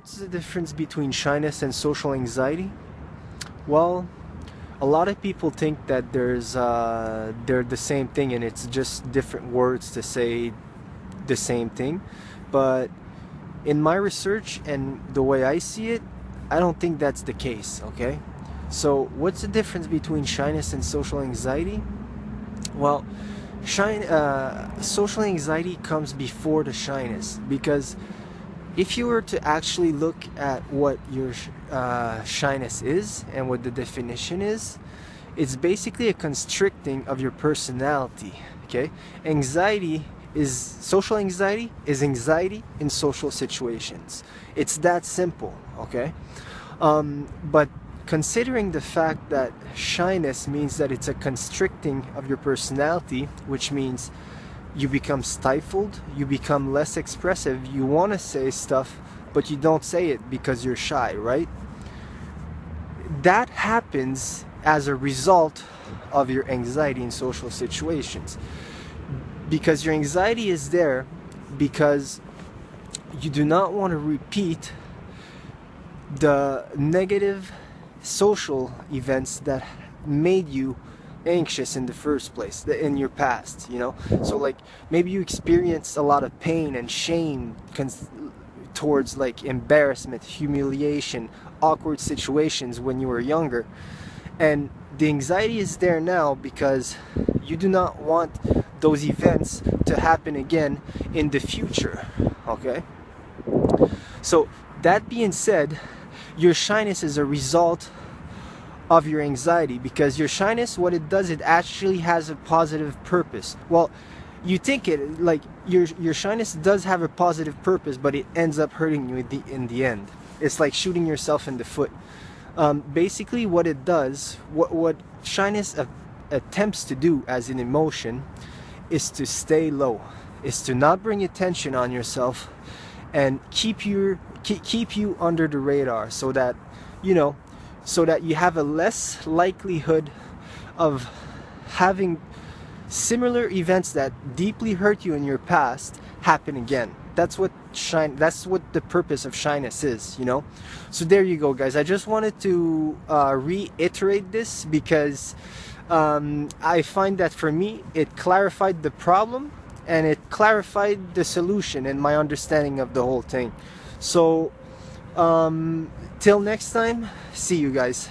what's the difference between shyness and social anxiety? Well, a lot of people think that there's uh, they're the same thing and it's just different words to say the same thing. But in my research and the way I see it, I don't think that's the case, okay? So, what's the difference between shyness and social anxiety? Well, shine, uh, social anxiety comes before the shyness because if you were to actually look at what your uh, shyness is and what the definition is, it's basically a constricting of your personality. Okay, anxiety is social anxiety is anxiety in social situations. It's that simple. Okay, um, but considering the fact that shyness means that it's a constricting of your personality, which means you become stifled, you become less expressive, you want to say stuff, but you don't say it because you're shy, right? That happens as a result of your anxiety in social situations. Because your anxiety is there because you do not want to repeat the negative social events that made you anxious in the first place in your past you know? So like maybe you experienced a lot of pain and shame towards like embarrassment humiliation awkward situations when you were younger. And the anxiety is there now because you do not want those events to happen again in the future okay? So that being said your shyness is a result of your anxiety because your shyness what it does it actually has a positive purpose. Well you think it like your your shyness does have a positive purpose but it ends up hurting you in the, in the end. It's like shooting yourself in the foot. Um, basically what it does what what shyness a- attempts to do as an emotion is to stay low is to not bring attention on yourself and keep your keep, keep you under the radar so that you know so that you have a less likelihood of having similar events that deeply hurt you in your past happen again. That's what shine that's what the purpose of shyness is you know? So there you go guys. I just wanted to uh, reiterate this because um, i find that for me it clarified the problem and it clarified the solution and my understanding of the whole thing. So um, till next time, see you guys.